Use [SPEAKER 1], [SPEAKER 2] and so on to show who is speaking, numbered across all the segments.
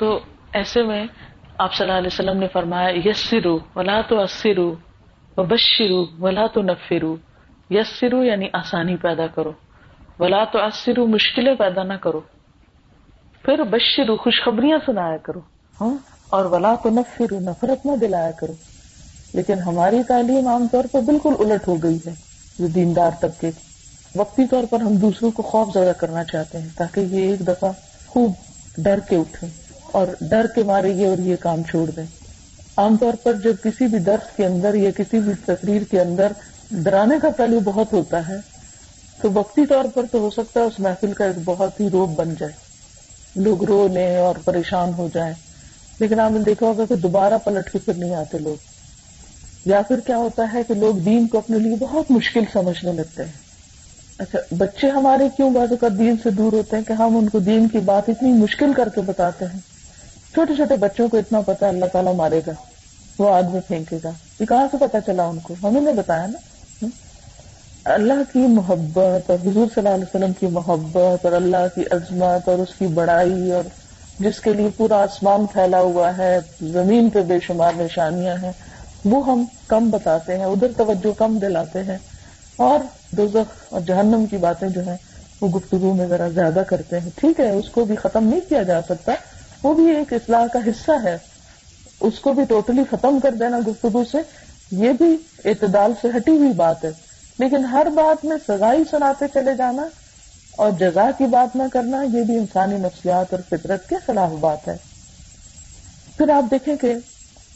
[SPEAKER 1] تو ایسے میں آپ صلی اللہ علیہ وسلم نے فرمایا، یسرو ولا تو اسرو و بشرو ولا تو نفرو یسرو یعنی آسانی پیدا کرو۔ ولا تو اسرو مشکلیں پیدا نہ کرو۔ پھر بشرو، خوشخبریاں سنایا کرو۔ ہاں؟ اور ولا تو نفرو نفرت نہ دلایا کرو۔ لیکن ہماری تعلیم عام طور پر بالکل الٹ ہو گئی ہے، جو دیندار طبقے کی۔ وقتی طور پر ہم دوسروں کو خوف زیادہ کرنا چاہتے ہیں تاکہ یہ ایک دفعہ خوب ڈر کے اٹھے اور ڈر کے مارے یہ اور یہ کام چھوڑ دیں عام طور پر جب کسی بھی درس کے اندر یا کسی بھی تقریر کے اندر ڈرانے کا پہلو بہت ہوتا ہے، تو وقتی طور پر تو ہو سکتا ہے اس محفل کا ایک بہت ہی روپ بن جائے۔ لوگ رو لیں اور پریشان ہو جائیں۔ لیکن آپ نے دیکھا ہوگا کہ دوبارہ پلٹ کے پھر نہیں آتے لوگ۔ یا پھر کیا ہوتا ہے کہ لوگ دین کو اپنے لیے بہت مشکل سمجھنے لگتے ہیں۔ اچھا بچے ہمارے کیوں بعض اوقات دین سے دور ہوتے ہیں کہ ہم ان کو دین کی بات اتنی مشکل کر کے بتاتے ہیں؟ چھوٹے چھوٹے بچوں کو اتنا پتا اللہ تعالیٰ مارے گا، وہ آدمی پھینکے گا۔ یہ کہاں سے پتا چلا ان کو۔ ہمیں نے بتایا نا۔ اللہ کی محبت اور حضور صلی اللہ علیہ وسلم کی محبت اور اللہ کی عظمت اور اس کی بڑائی اور جس کے لیے پورا آسمان پھیلا ہوا ہے، زمین پہ بے شمار نشانیاں ہیں، وہ ہم کم بتاتے ہیں، ادھر توجہ کم دلاتے ہیں۔ اور دوزخ اور جہنم کی باتیں جو ہیں، وہ گفتگو میں ذرا زیادہ کرتے ہیں۔ ٹھیک ہے، اس کو بھی ختم نہیں کیا جا سکتا۔ وہ بھی ایک اصلاح کا حصہ ہے۔ اس کو بھی ٹوٹلی ختم کر دینا گفتگو سے، یہ بھی اعتدال سے ہٹی ہوئی بات ہے۔ لیکن ہر بات میں سزائی سناتے چلے جانا اور جزا کی بات نہ کرنا، یہ بھی انسانی نفسیات اور فطرت کے خلاف بات ہے۔ پھر آپ دیکھیں کہ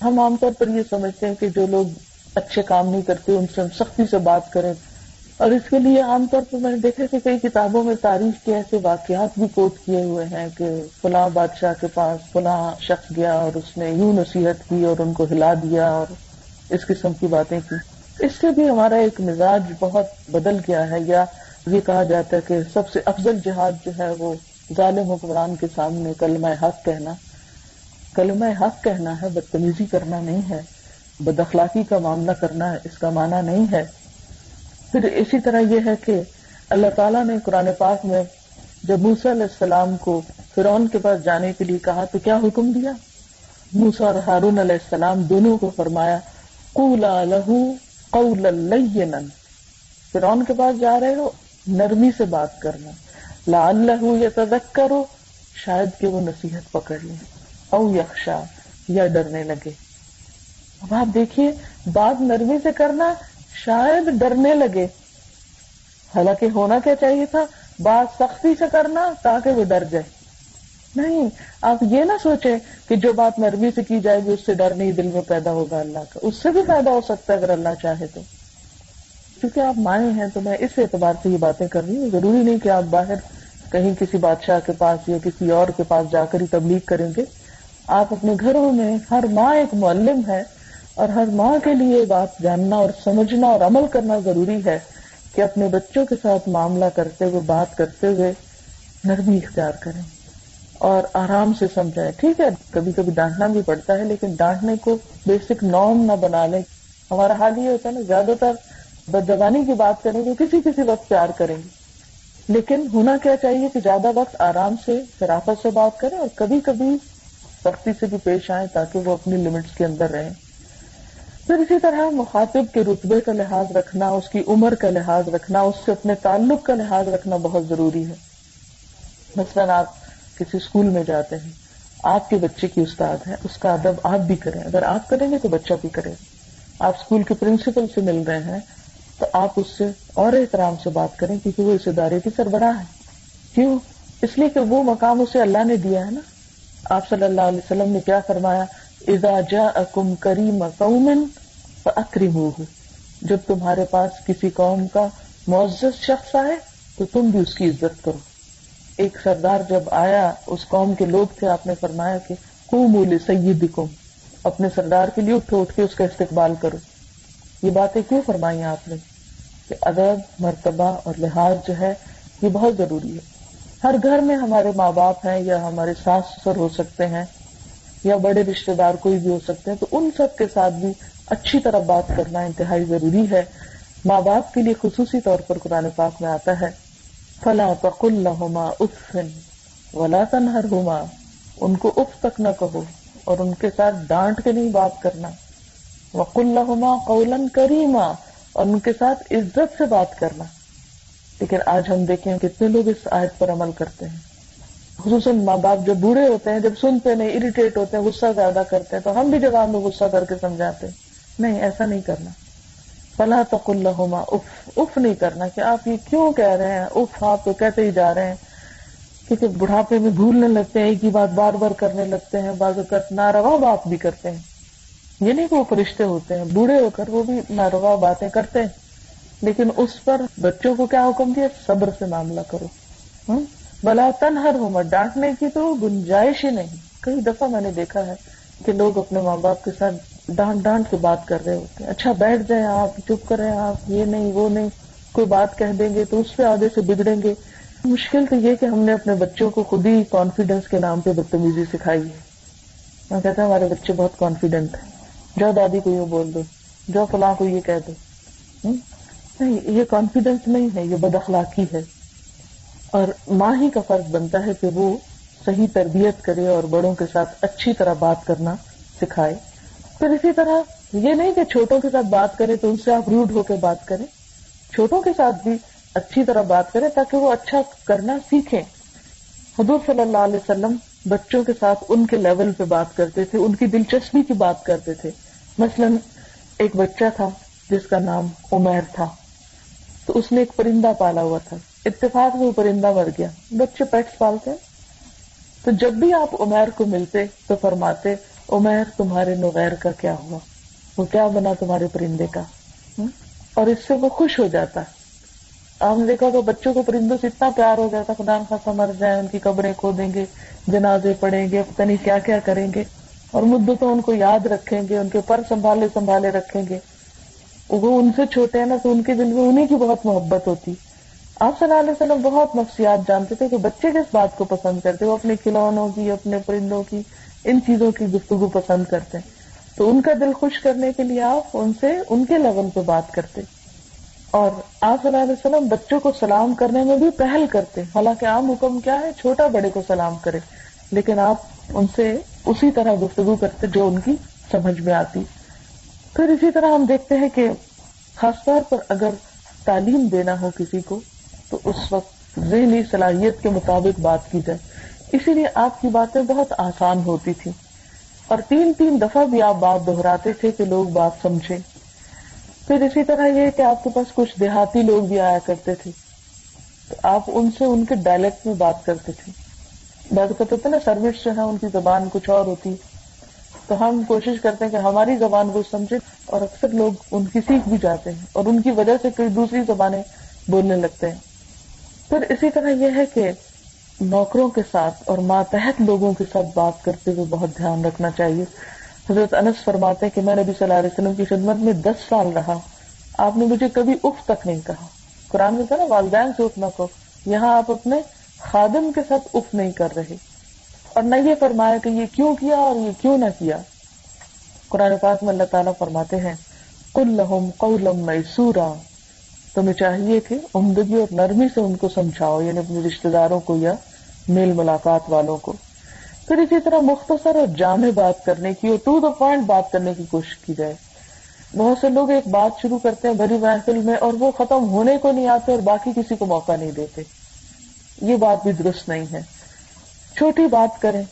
[SPEAKER 1] ہم عام طور پر یہ سمجھتے ہیں کہ جو لوگ اچھے کام نہیں کرتے، ان سے ہم سختی سے بات کریں۔ اور اس کے لیے عام طور پر میں نے دیکھا کہ کئی کتابوں میں تاریخ کے ایسے واقعات بھی کوٹ کیے ہوئے ہیں کہ فلاں بادشاہ کے پاس فلاں شخص گیا اور اس نے یوں نصیحت کی اور ان کو ہلا دیا اور اس قسم کی باتیں کی۔ اس سے بھی ہمارا ایک مزاج بہت بدل گیا ہے یا یہ کہا جاتا ہے کہ سب سے افضل جہاد جو ہے وہ ظالم حکمران کے سامنے کلمہ حق کہنا۔ کلمہ حق کہنا ہے، بدتمیزی کرنا نہیں ہے، بد اخلاقی کا معاملہ کرنا ہے اس کا معنی نہیں ہے۔ پھر اسی طرح یہ ہے کہ اللہ تعالیٰ نے قرآن پاک میں جب موسا علیہ السلام کو فرعون کے پاس جانے کے لیے کہا تو کیا حکم دیا؟ موسا اور ہارون علیہ السلام دونوں کو فرمایا کولا لہو قول فرعون کے پاس جا رہے ہو، نرمی سے بات کرنا۔ لا اللہ کرو شاید کہ وہ نصیحت پکڑ لیں۔ او یکشا یا ڈرنے لگے۔ اب آپ دیکھیے، بات نرمی سے کرنا شاید ڈرنے لگے۔ حالانکہ ہونا کیا چاہیے تھا؟ بات سختی سے کرنا تاکہ وہ ڈر جائے۔ نہیں، آپ یہ نہ سوچیں کہ جو بات نرمی سے کی جائے گی، اس سے ڈر نہیں دل میں پیدا ہوگا اللہ کا۔ اس سے بھی پیدا ہو سکتا ہے اگر اللہ چاہے تو۔ کیونکہ آپ مائیں ہیں، تو میں اس اعتبار سے یہ باتیں کر رہی ہوں۔ ضروری نہیں کہ آپ باہر کہیں کسی بادشاہ کے پاس یا کسی اور کے پاس جا کر ہی تبلیغ کریں گے۔ آپ اپنے گھروں میں ہر ماں ایک معلم ہے۔ اور ہر ماں کے لیے بات جاننا اور سمجھنا اور عمل کرنا ضروری ہے کہ اپنے بچوں کے ساتھ معاملہ کرتے ہوئے، بات کرتے ہوئے نرمی اختیار کریں اور آرام سے سمجھائیں۔ ٹھیک ہے کبھی کبھی ڈانٹنا بھی پڑتا ہے، لیکن ڈانٹنے کو بیسک نارم نہ بنا لیں۔ ہمارا حال یہ ہوتا ہے نا، زیادہ تر بدزبانی کی بات کریں گے کسی کسی وقت پیار کریں۔ گے لیکن ہونا کیا چاہیے کہ زیادہ وقت آرام سے، شرافت سے بات کریں اور کبھی کبھی سختی سے بھی پیش آئیں تاکہ وہ اپنی لمٹس کے اندر رہیں۔ پھر اسی طرح مخاطب کے رتبے کا لحاظ رکھنا، اس کی عمر کا لحاظ رکھنا، اس سے اپنے تعلق کا لحاظ رکھنا بہت ضروری ہے۔ مثلاً آپ کسی اسکول میں جاتے ہیں، آپ کے بچے کی استاد ہے، اس کا ادب آپ بھی کریں۔ اگر آپ کریں گے تو بچہ بھی کرے آپ اسکول کے پرنسپل سے مل رہے ہیں، تو آپ اس سے اور احترام سے بات کریں، کیونکہ وہ اس ادارے کی سربراہ ہے کیوں؟ اس لیے کہ وہ مقام اسے اللہ نے دیا ہے نا۔ آپ صلی اللہ علیہ وسلم نے کیا فرمایا؟ اذا جاءکم کریم قوم فاکرموه جب تمہارے پاس کسی قوم کا معزز شخص آئے، تو تم بھی اس کی عزت کرو۔ ایک سردار جب آیا، اس قوم کے لوگ تھے، آپ نے فرمایا کہ قوموا لسیدکم۔ اپنے سردار کے لیے اٹھو، اٹھ کے اس کا استقبال کرو۔ یہ باتیں کیوں فرمائی آپ نے؟ کہ ادب، مرتبہ اور لحاظ جو ہے، یہ بہت ضروری ہے۔ ہر گھر میں ہمارے ماں باپ ہیں یا ہمارے ساس سسر ہو سکتے ہیں یا بڑے رشتے دار کوئی بھی ہو سکتے ہیں، تو ان سب کے ساتھ بھی اچھی طرح بات کرنا انتہائی ضروری ہے۔ ماں باپ کے لیے خصوصی طور پر قرآن پاک میں آتا ہے، فلا تق الحما افن ولا تنہر ہوما ان کو اف تک نہ کہو اور ان کے ساتھ ڈانٹ کے نہیں بات کرنا۔ وق الحما قولن کریما اور ان کے ساتھ عزت سے بات کرنا۔ لیکن آج ہم دیکھیں کتنے لوگ اس آیت پر عمل کرتے ہیں۔ خصوصاً ماں باپ جب بوڑھے ہوتے ہیں، جب سنتے نہیں اریٹیٹ ہوتے ہیں، غصہ زیادہ کرتے ہیں، تو ہم بھی جگہ میں غصہ کر کے سمجھاتے ہیں، نہیں، ایسا نہیں کرنا۔ فلاں تک اللہ اف۔ اف نہیں کرنا کہ آپ یہ کیوں کہہ رہے ہیں؟ اف آپ تو کہتے ہی جا رہے ہیں۔ کیونکہ بڑھاپے میں بھولنے لگتے ہیں، ایک ہی بات بار بار کرنے لگتے ہیں، بعض اوقات ناروا بات بھی کرتے ہیں۔ یہ نہیں کہ وہ فرشتے ہوتے ہیں، بوڑھے ہو کر وہ بھی ناروا باتیں کرتے ہیں۔ لیکن اس پر بچوں کو کیا حکم دیا؟ صبر سے معاملہ کرو۔ بلا تنہر ہو مت ڈانٹنے کی تو گنجائش ہی نہیں۔ کئی دفعہ میں نے دیکھا ہے کہ لوگ اپنے ماں باپ کے ساتھ ڈانٹ ڈانٹ کے بات کر رہے ہوتے ہیں۔ اچھا بیٹھ جائیں آپ، چپ کریں آپ، یہ نہیں، وہ نہیں، کوئی بات کہہ دیں گے تو اس پہ آگے سے بگڑیں گے۔ مشکل تو یہ کہ ہم نے اپنے بچوں کو خود ہی کانفیڈینس کے نام پہ بدتمیزی سکھائی ہے۔ میں کہتا ہوں، ہمارے بچے بہت کانفیڈینٹ ہیں۔ جو دادی کو یہ بول دو جو فلاں کو یہ کہہ دو۔ نہیں، یہ کانفیڈینس نہیں ہے، یہ بد اخلاقی ہے۔ اور ماں ہی کا فرض بنتا ہے کہ وہ صحیح تربیت کرے اور بڑوں کے ساتھ اچھی طرح بات کرنا سکھائے۔ پھر اسی طرح یہ نہیں کہ چھوٹوں کے ساتھ بات کرے تو ان سے آپ روڈ ہو کے بات کریں۔ چھوٹوں کے ساتھ بھی اچھی طرح بات کریں تاکہ وہ اچھا کرنا سیکھیں۔ حضور صلی اللہ علیہ وسلم بچوں کے ساتھ ان کے لیول پہ بات کرتے تھے، ان کی دلچسپی کی بات کرتے تھے۔ مثلا ایک بچہ تھا جس کا نام عمیر تھا۔ تو اس نے ایک پرندہ پالا ہوا تھا۔ اتفاق میں وہ پرندہ مر گیا۔ بچے پیٹس پالتے تو جب بھی آپ عمیر کو ملتے تو فرماتے، عمیر تمہارے نغیر کا کیا ہوا؟ وہ کیا بنا تمہارے پرندے کا؟ اور اس سے وہ خوش ہو جاتا۔ آپ نے دیکھا تو بچوں کو پرندوں سے اتنا پیار ہو جاتا، خدا خاصا مر جائے ان کی قبریں کھو دیں گے، جنازے پڑیں گے، پتہ نہیں کیا کیا کریں گے۔ اور مدتوں ان کو یاد رکھیں گے، ان کے پر سنبھالے سنبھالے رکھیں گے۔ وہ ان سے چھوٹے ہیں نا، تو ان کے دل میں انہیں کی بہت محبت ہوتی۔ آپ صلی اللہ علیہ وسلم بہت نفسیات جانتے تھے کہ بچے کس بات کو پسند کرتے وہ اپنے کھلونوں کی، اپنے پرندوں کی، ان چیزوں کی گفتگو پسند کرتے ہیں۔ تو ان کا دل خوش کرنے کے لیے آپ ان سے، ان کے لیول پہ بات کرتے اور آپ صلی اللہ علیہ وسلم بچوں کو سلام کرنے میں بھی پہل کرتے حالانکہ عام حکم کیا ہے؟ چھوٹا بڑے کو سلام کرے۔ لیکن آپ ان سے اسی طرح گفتگو کرتے جو ان کی سمجھ میں آتی۔ پھر اسی طرح ہم دیکھتے ہیں کہ خاص طور پر اگر تعلیم دینا ہو کسی کو تو اس وقت ذہنی صلاحیت کے مطابق بات کی جائے۔ اسی لیے آپ کی باتیں بہت آسان ہوتی تھی اور تین تین دفعہ بھی آپ بات دہراتے تھے کہ لوگ بات سمجھے پھر اسی طرح یہ کہ آپ کے پاس کچھ دیہاتی لوگ بھی آیا کرتے تھے۔ تو آپ ان سے ان کے ڈائلیکٹ میں بات کرتے تھے۔ بات کرتے تھے نا، سروس جو ہے، ان کی زبان کچھ اور ہوتی۔ تو ہم کوشش کرتے ہیں کہ ہماری زبان کو سمجھے اور اکثر لوگ ان کی سیکھ بھی جاتے ہیں۔ اور ان کی وجہ سے کوئی دوسری زبانیں بولنے لگتے ہیں۔ پھر اسی طرح یہ ہے کہ نوکروں کے ساتھ اور ماتحت لوگوں کے ساتھ بات کرتے ہوئے بہت دھیان رکھنا چاہیے۔ حضرت انس فرماتے کہ میں نبی صلی اللہ علیہ وسلم کی خدمت میں دس سال رہا۔ آپ نے مجھے کبھی اف تک نہیں کہا۔ قرآن میں تھا نا، والدین سے اف نہ کہو۔ یہاں آپ اپنے خادم کے ساتھ اف نہیں کر رہے۔ اور نہ یہ فرمایا کہ یہ کیوں کیا اور یہ کیوں نہ کیا۔ قرآن پاک میں اللہ تعالیٰ فرماتے ہیں کل لہم قولم میسورا۔ تمہیں چاہیے کہ عمدگی اور نرمی سے ان کو سمجھاؤ یعنی اپنے رشتے داروں کو یا میل ملاقات والوں کو۔ پھر اسی طرح مختصر اور جامع بات کرنے کی اور ٹو دا پوائنٹ بات کرنے کی کوشش کی جائے۔ بہت سے لوگ ایک بات شروع کرتے ہیں بھری محفل میں اور وہ ختم ہونے کو نہیں آتے اور باقی کسی کو موقع نہیں دیتے۔ یہ بات بھی درست نہیں ہے۔ چھوٹی بات کریں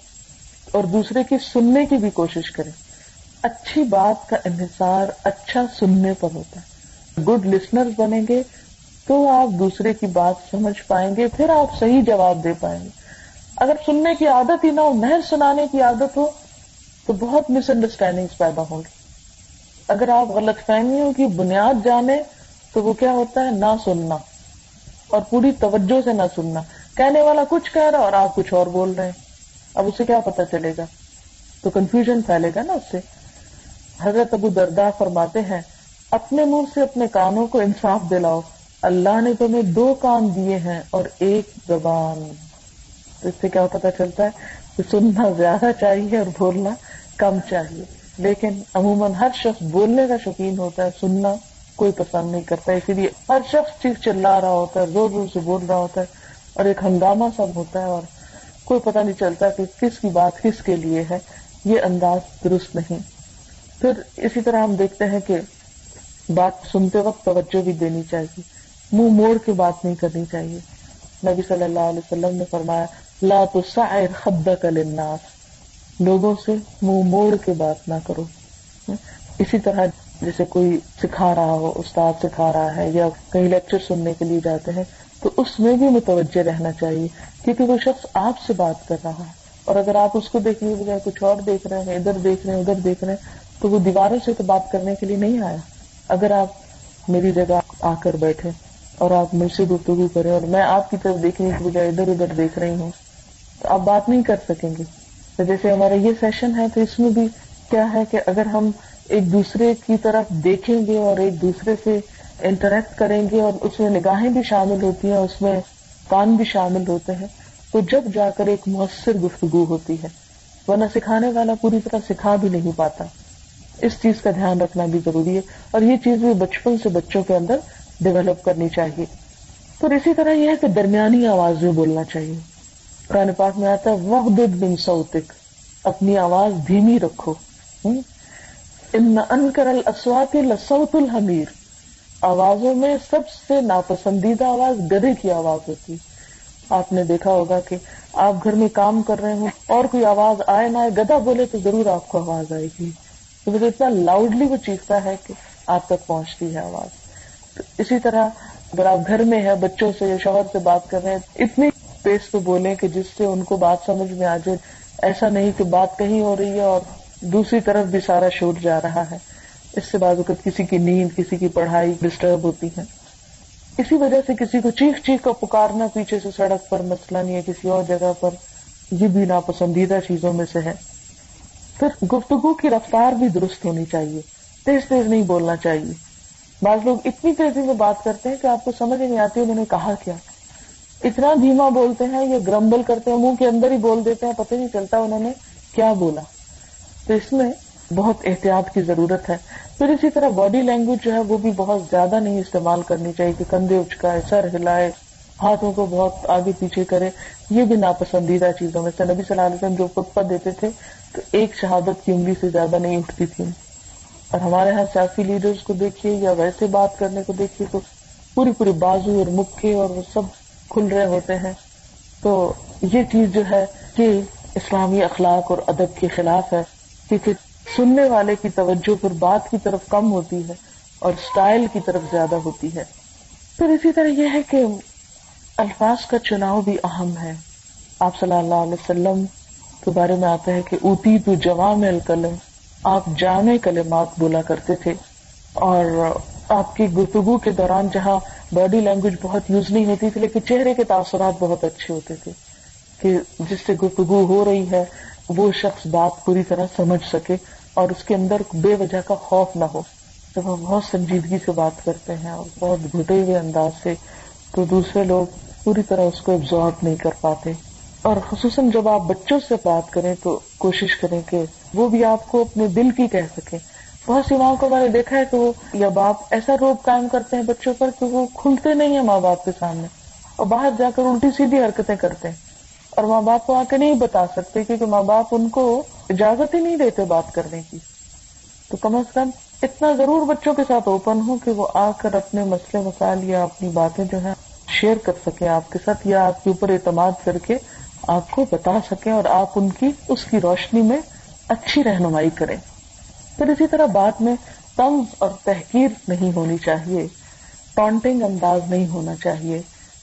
[SPEAKER 1] اور دوسرے کی سننے کی بھی کوشش کریں۔ اچھی بات کا انحصار اچھا سننے پر ہوتا ہے۔ گڈ لسنر بنیں گے تو آپ دوسرے کی بات سمجھ پائیں گے، پھر آپ صحیح جواب دے پائیں گے۔ اگر سننے کی عادت ہی نہ ہو محض سنانے کی عادت ہو، تو بہت مس انڈرسٹینڈنگ پیدا ہوں گی اگر آپ غلط فہمیوں کی بنیاد جانے تو وہ کیا ہوتا ہے؟ نہ سننا۔ اور پوری توجہ سے نہ سننا۔ کہنے والا کچھ کہہ رہا اور آپ کچھ اور بول رہے ہیں۔ اب اسے کیا پتا چلے گا؟ تو کنفیوژن پھیلے گا نا اس سے۔ حضرت ابو دردا فرماتے ہیں اپنے منہ سے اپنے کانوں کو انصاف دلاؤ۔ اللہ نے تمہیں دو کان دیے ہیں اور ایک زبان۔ تو اس سے کیا پتا چلتا ہے کہ سننا زیادہ چاہیے اور بولنا کم چاہیے۔ لیکن عموماً ہر شخص بولنے کا شوقین ہوتا ہے، سننا کوئی پسند نہیں کرتا اسی لیے ہر شخص چیز چلا رہا ہوتا ہے، زور زور سے بول رہا ہوتا ہے اور ایک ہنگامہ سب ہوتا ہے اور کوئی پتہ نہیں چلتا کہ کس کی بات کس کے لیے ہے۔ یہ انداز درست نہیں۔ پھر اسی طرح ہم دیکھتے ہیں کہ بات سنتے وقت توجہ بھی دینی چاہیے۔ منہ موڑ کے بات نہیں کرنی چاہیے۔ نبی صلی اللہ علیہ وسلم نے فرمایا، لا تو خدک للناس۔ لوگوں سے منہ موڑ کے بات نہ کرو۔ اسی طرح جیسے کوئی سکھا رہا ہو، استاد سکھا رہا ہے یا کہیں لیکچر سننے کے لیے جاتے ہیں، تو اس میں بھی متوجہ رہنا چاہیے۔ کیونکہ وہ شخص آپ سے بات کر رہا ہے۔ اور اگر آپ اس کو دیکھنے کے بجائے کچھ اور دیکھ رہے ہیں، ادھر دیکھ رہے ہیں، ادھر دیکھ رہے ہیں، تو وہ دیواروں سے تو بات کرنے کے لیے نہیں آیا۔ اگر آپ میری جگہ آ کر بیٹھے اور آپ مجھ سے گفتگو کریں اور میں آپ کی طرف دیکھنے کے بجائے ادھر ادھر دیکھ رہی ہوں، تو آپ بات نہیں کر سکیں گے۔ تو جیسے ہمارا یہ سیشن ہے، تو اس میں بھی کیا ہے کہ اگر ہم ایک دوسرے کی طرف دیکھیں گے اور ایک دوسرے سے انٹریکٹ کریں گے اور اس میں نگاہیں بھی شامل ہوتی ہیں، اس میں کان بھی شامل ہوتے ہیں، تو جب جا کر ایک مؤثر گفتگو ہوتی ہے۔ ورنہ سکھانے والا پوری طرح سکھا بھی نہیں پاتا۔ اس چیز کا دھیان رکھنا بھی ضروری ہے اور یہ چیز بھی بچپن سے بچوں کے اندر ڈیولپ کرنی چاہیے۔ تو اسی طرح یہ ہے کہ درمیانی آواز میں بولنا چاہیے۔ قرآن پاک میں آتا ہے وقت بن سوتک اپنی آواز دھیمی رکھو۔ ان انکر السوات لسوت الحمیر آوازوں میں سب سے ناپسندیدہ آواز گدے کی آواز ہوتی۔ آپ نے دیکھا ہوگا کہ آپ گھر میں کام کر رہے ہوں اور کوئی آواز آئے نہ آئے گدا بولے تو ضرور آپ کو آواز آئے گی۔ مجھے اتنا لاؤڈلی وہ چیختا ہے کہ آپ تک پہنچتی ہے آواز۔ تو اسی طرح اگر آپ گھر میں ہے بچوں سے یا شوہر سے بات کر رہے ہیں، اتنی پیس پہ بولیں کہ جس سے ان کو بات سمجھ میں آ جائے۔ ایسا نہیں کہ بات کہیں ہو رہی ہے اور دوسری طرف بھی سارا شوٹ جا رہا ہے۔ اس سے بعض اوقات کسی کی نیند، کسی کی پڑھائی ڈسٹرب ہوتی ہے۔ اسی وجہ سے کسی کو چیخ چیخ کا پکارنا پیچھے سے سڑک پر مسئلہ نہیں ہے کسی اور جگہ پر، یہ بھی ناپسندیدہ چیزوں میں سے ہے۔ پھر گفتگو کی رفتار بھی درست ہونی چاہیے۔ تیز تیز نہیں بولنا چاہیے۔ بعض لوگ اتنی تیزی میں بات کرتے ہیں کہ آپ کو سمجھ نہیں آتی انہوں نے کہا کیا۔ اتنا دھیما بولتے ہیں یا گرمبل کرتے ہیں، منہ کے اندر ہی بول دیتے ہیں، پتہ نہیں چلتا انہوں نے کیا بولا۔ تو اس میں بہت احتیاط کی ضرورت ہے۔ پھر اسی طرح باڈی لینگویج جو ہے وہ بھی بہت زیادہ نہیں استعمال کرنی چاہیے کہ کندھے اچکائے، سر ہلائے۔ ہاتھوں کو بہت آگے پیچھے کرے یہ بھی ناپسندیدہ چیزوں میں سے۔ نبی صلی اللہ علیہ وسلم جو خطبہ دیتے تھے، تو ایک شہادت کی انگلی سے زیادہ نہیں اٹھتی تھی۔ اور ہمارے یہاں سیاسی لیڈرز کو دیکھیے یا ویسے بات کرنے کو دیکھیے، تو پوری پوری بازو اور مکے اور وہ سب کھل رہے ہوتے ہیں۔ تو یہ چیز جو ہے کہ اسلامی اخلاق اور ادب کے خلاف ہے۔ کیونکہ سننے والے کی توجہ پھر بات کی طرف کم ہوتی ہے اور اسٹائل کی طرف زیادہ ہوتی ہے۔ پھر اسی طرح یہ ہے کہ الفاظ کا چناؤ بھی اہم ہے۔ آپ صلی اللہ علیہ وسلم کے بارے میں آتا ہے کہ اوتی تو جوام القلم، آپ جامع کلمات بولا کرتے تھے اور آپ کی گفتگو کے دوران جہاں باڈی لینگویج بہت یوز نہیں ہوتی تھی، لیکن چہرے کے تاثرات بہت اچھے ہوتے تھے کہ جس سے گفتگو ہو رہی ہے، وہ شخص بات پوری طرح سمجھ سکے اور اس کے اندر بے وجہ کا خوف نہ ہو۔ جب ہم بہت سنجیدگی سے بات کرتے ہیں اور بہت گھٹے ہوئے انداز سے تو دوسرے لوگ پوری طرح اس کو ایبزارو نہیں کر پاتے۔ اور خصوصاً جب آپ بچوں سے بات کریں تو کوشش کریں کہ وہ بھی آپ کو اپنے دل کی کہہ سکیں۔ بہت سی ماں کو میں نے دیکھا ہے کہ وہ یا باپ ایسا روپ قائم کرتے ہیں بچوں پر کہ وہ کھلتے نہیں ہیں ماں باپ کے سامنے۔ اور باہر جا کر الٹی سیدھی حرکتیں کرتے ہیں۔ اور ماں باپ کو آ کے نہیں بتا سکتے کیونکہ ماں باپ ان کو اجازت ہی نہیں دیتے بات کرنے کی۔ تو کم از کم اتنا ضرور بچوں کے ساتھ اوپن ہو کہ وہ آ کر اپنے مسئلے، مسائل یا اپنی باتیں جو ہے شیئر کر سکے آپ کے ساتھ یا آپ کے اوپر اعتماد کر کے آپ کو بتا سکیں اور آپ ان کی اس کی روشنی میں اچھی رہنمائی کریں۔ پھر اسی طرح بات میں طنز اور تحقیر نہیں ہونی چاہیے۔ ٹانٹنگ انداز نہیں ہونا چاہیے۔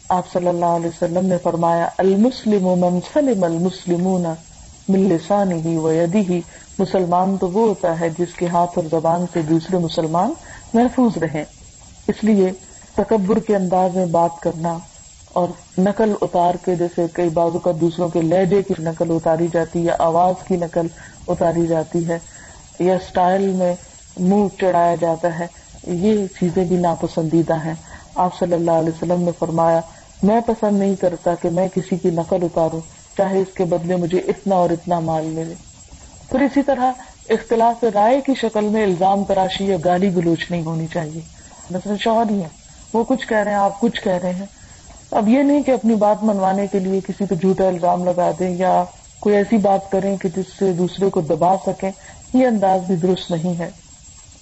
[SPEAKER 1] آپ صلی اللہ علیہ وسلم نے فرمایا المسلم من سلم المسلمون من لسانه ويده مسلمان تو وہ ہوتا ہے جس کے ہاتھ اور زبان سے دوسرے مسلمان محفوظ رہیں۔ اس لیے تکبر کے انداز میں بات کرنا اور نقل اتار کے، جیسے کئی بازو کا دوسروں کے لہجے کی نقل اتاری جاتی ہے یا آواز کی نقل اتاری جاتی ہے یا اسٹائل میں منہ چڑھایا جاتا ہے، یہ چیزیں بھی ناپسندیدہ ہیں۔ آپ صلی اللہ علیہ وسلم نے فرمایا، میں پسند نہیں کرتا کہ میں کسی کی نقل اتاروں، چاہے اس کے بدلے مجھے اتنا اور اتنا مال ملے۔ پھر اسی طرح اختلاف رائے کی شکل میں الزام تراشی یا گالی گلوچ نہیں ہونی چاہیے۔ مثلاً شوہر ہی ہے وہ کچھ کہہ رہے ہیں، آپ کچھ کہہ رہے ہیں۔ اب یہ نہیں کہ اپنی بات منوانے کے لیے کسی پہ جھوٹا الزام لگا دیں یا کوئی ایسی بات کریں کہ جس سے دوسرے کو دبا سکیں، یہ انداز بھی درست نہیں ہے۔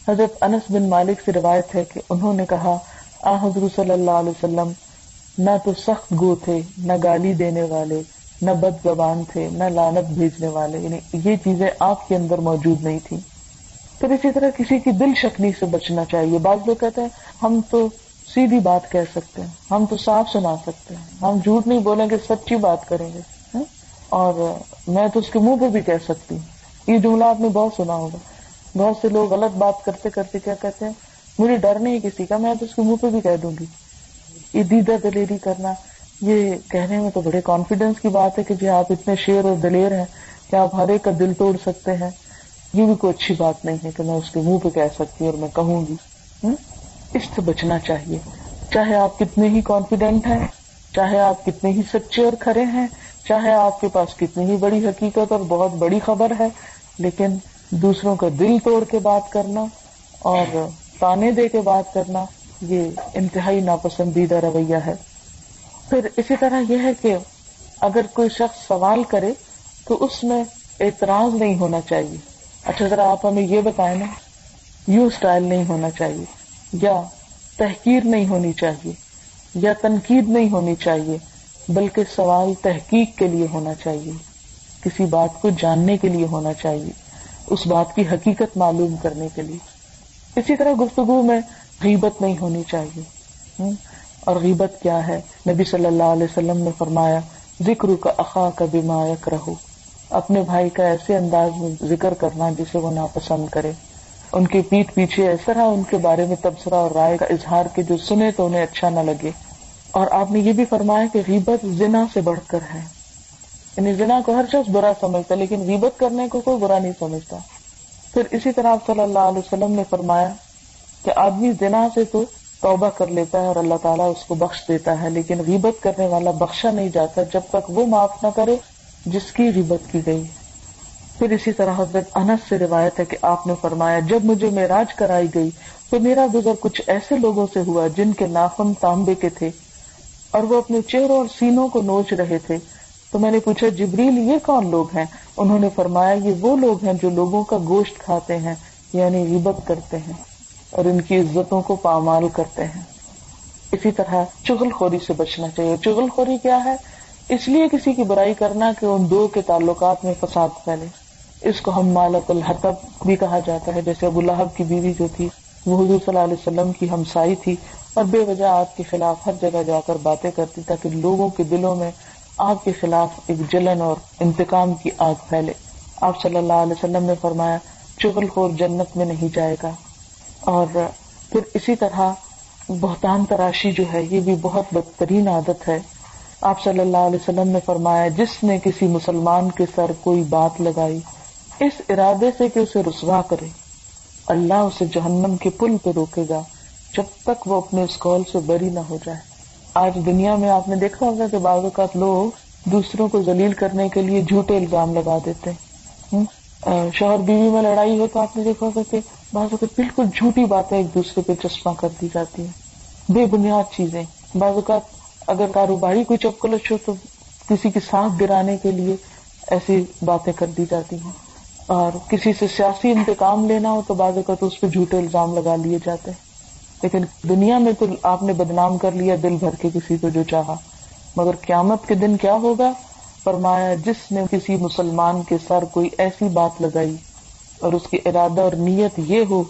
[SPEAKER 1] حضرت انس بن مالک سے روایت ہے کہ انہوں نے کہا، آ حضر صلی اللہ علیہ وسلم، نہ تو سخت گو تھے، نہ گالی دینے والے، نہ بد زبان تھے، نہ لانت بھیجنے والے۔ یعنی یہ چیزیں آپ کے اندر موجود نہیں تھی پھر اسی طرح کسی کی دل شکنی سے بچنا چاہیے۔ بعض لوگ کہتے ہیں، ہم تو سیدھی بات کہہ سکتے ہیں۔ ہم تو صاف سنا سکتے ہیں۔ ہم جھوٹ نہیں بولیں گے، سچی بات کریں گے۔ ہاں؟ اور میں تو اس کے منہ پہ بھی کہہ سکتی ہوں۔ یہ جملہ آپ نے بہت سنا ہوگا۔ بہت سے لوگ غلط بات کرتے کرتے کیا کہتے ہیں، مجھے ڈر نہیں کسی کا، میں تو اس کے منہ پہ بھی کہہ دوں گی۔ یہ دیدہ دلیری کرنا، یہ کہنے میں تو بڑے کانفیڈینس کی بات ہے کہ جی آپ اتنے شیر اور دلیر ہیں کہ آپ ہر ایک کا دل توڑ سکتے ہیں۔ یہ بھی کوئی اچھی بات نہیں ہے کہ میں اس کے منہ پہ کہہ سکتی ہوں اور میں کہوں گی۔ ہاں؟ اس سے بچنا چاہیے۔ چاہے آپ کتنے ہی کانفیڈینٹ ہیں، چاہے آپ کتنے ہی سچے اور کھڑے ہیں، چاہے آپ کے پاس کتنی ہی بڑی حقیقت اور بہت بڑی خبر ہے، لیکن دوسروں کا دل توڑ کے بات کرنا اور تانے دے کے بات کرنا، یہ انتہائی ناپسندیدہ رویہ ہے۔ پھر اسی طرح یہ ہے کہ اگر کوئی شخص سوال کرے تو اس میں اعتراض نہیں ہونا چاہیے۔ اچھا ذرا آپ ہمیں یہ بتائیں نا یو اسٹائل نہیں ہونا چاہیے۔ یا تحقیر نہیں ہونی چاہیے، یا تنقید نہیں ہونی چاہیے، بلکہ سوال تحقیق کے لیے ہونا چاہیے۔ کسی بات کو جاننے کے لیے ہونا چاہیے، اس بات کی حقیقت معلوم کرنے کے لیے۔ اسی طرح گفتگو میں غیبت نہیں ہونی چاہیے۔ اور غیبت کیا ہے؟ نبی صلی اللہ علیہ وسلم نے فرمایا ذکر کا اخا کا بیما رہو اپنے بھائی کا ایسے انداز میں ذکر کرنا جسے وہ ناپسند کرے۔ ان کی پیٹ پیچھے ایسا رہا ان کے بارے میں تبصرہ اور رائے کا اظہار کے جو سنے تو انہیں اچھا نہ لگے۔ اور آپ نے یہ بھی فرمایا کہ غیبت زنا سے بڑھ کر ہے۔ یعنی زنا کو ہر شخص برا سمجھتا لیکن غیبت کرنے کو کوئی برا نہیں سمجھتا۔ پھر اسی طرح آپ صلی اللہ علیہ وسلم نے فرمایا کہ آدمی زنا سے تو توبہ کر لیتا ہے اور اللہ تعالیٰ اس کو بخش دیتا ہے، لیکن غیبت کرنے والا بخشا نہیں جاتا جب تک وہ معاف نہ کرے جس کی غیبت کی گئی۔ پھر اسی طرح حضرت انس سے روایت ہے کہ آپ نے فرمایا، جب مجھے معراج کرائی گئی تو میرا گزر کچھ ایسے لوگوں سے ہوا جن کے ناخن تانبے کے تھے اور وہ اپنے چہروں اور سینوں کو نوچ رہے تھے۔ تو میں نے پوچھا، جبریل، یہ کون لوگ ہیں؟ انہوں نے فرمایا، یہ وہ لوگ ہیں جو لوگوں کا گوشت کھاتے ہیں یعنی غیبت کرتے ہیں اور ان کی عزتوں کو پامال کرتے ہیں۔ اسی طرح چغل خوری سے بچنا چاہیے۔ چغل خوری کیا ہے؟ اس لیے کسی کی برائی کرنا کہ ان دو کے تعلقات میں فساد پھیلے۔ اس کو ہم مالک الحتب بھی کہا جاتا ہے، جیسے ابو الحب کی بیوی جو تھی، وہ حضور صلی اللہ علیہ وسلم کی ہمسائی تھی۔ اور بے وجہ آپ کے خلاف ہر جگہ جا کر باتیں کرتی، تاکہ لوگوں کے دلوں میں آپ کے خلاف ایک جلن اور انتقام کی آگ پھیلے۔ آپ صلی اللہ علیہ وسلم نے فرمایا، چغل خور جنت میں نہیں جائے گا۔ اور پھر اسی طرح بہتان تراشی جو ہے، یہ بھی بہت بدترین عادت ہے۔ آپ صلی اللہ علیہ وسلم نے فرمایا، جس نے کسی مسلمان کے سر کوئی بات لگائی اس ارادے سے کہ اسے رسوا کرے۔ اللہ اسے جہنم کے پل پہ روکے گا جب تک وہ اپنے اس کال سے بری نہ ہو جائے۔ آج دنیا میں آپ نے دیکھا ہوگا کہ بعض اوقات لوگ دوسروں کو ذلیل کرنے کے لیے جھوٹے الزام لگا دیتے ہیں۔ شوہر بیوی میں لڑائی ہو تو آپ نے دیکھا ہوگا کہ بعض اوقات بالکل جھوٹی باتیں ایک دوسرے پہ چشمہ کر دی جاتی ہیں۔ بے بنیاد چیزیں۔ بعض اوقات اگر کاروباری کوئی چپکلچ ہو تو کسی کی سانس گرانے کے لیے ایسی باتیں کر دی جاتی ہیں۔ اور کسی سے سیاسی انتقام لینا ہو تو بعض اوقات اس پہ جھوٹے الزام لگا لیے جاتے ہیں۔ لیکن دنیا میں تو آپ نے بدنام کر لیا دل بھر کے کسی کو جو چاہا۔ مگر قیامت کے دن کیا ہوگا؟ فرمایا، جس نے کسی مسلمان کے سر کوئی ایسی بات لگائی اور اس کی ارادہ اور نیت یہ ہو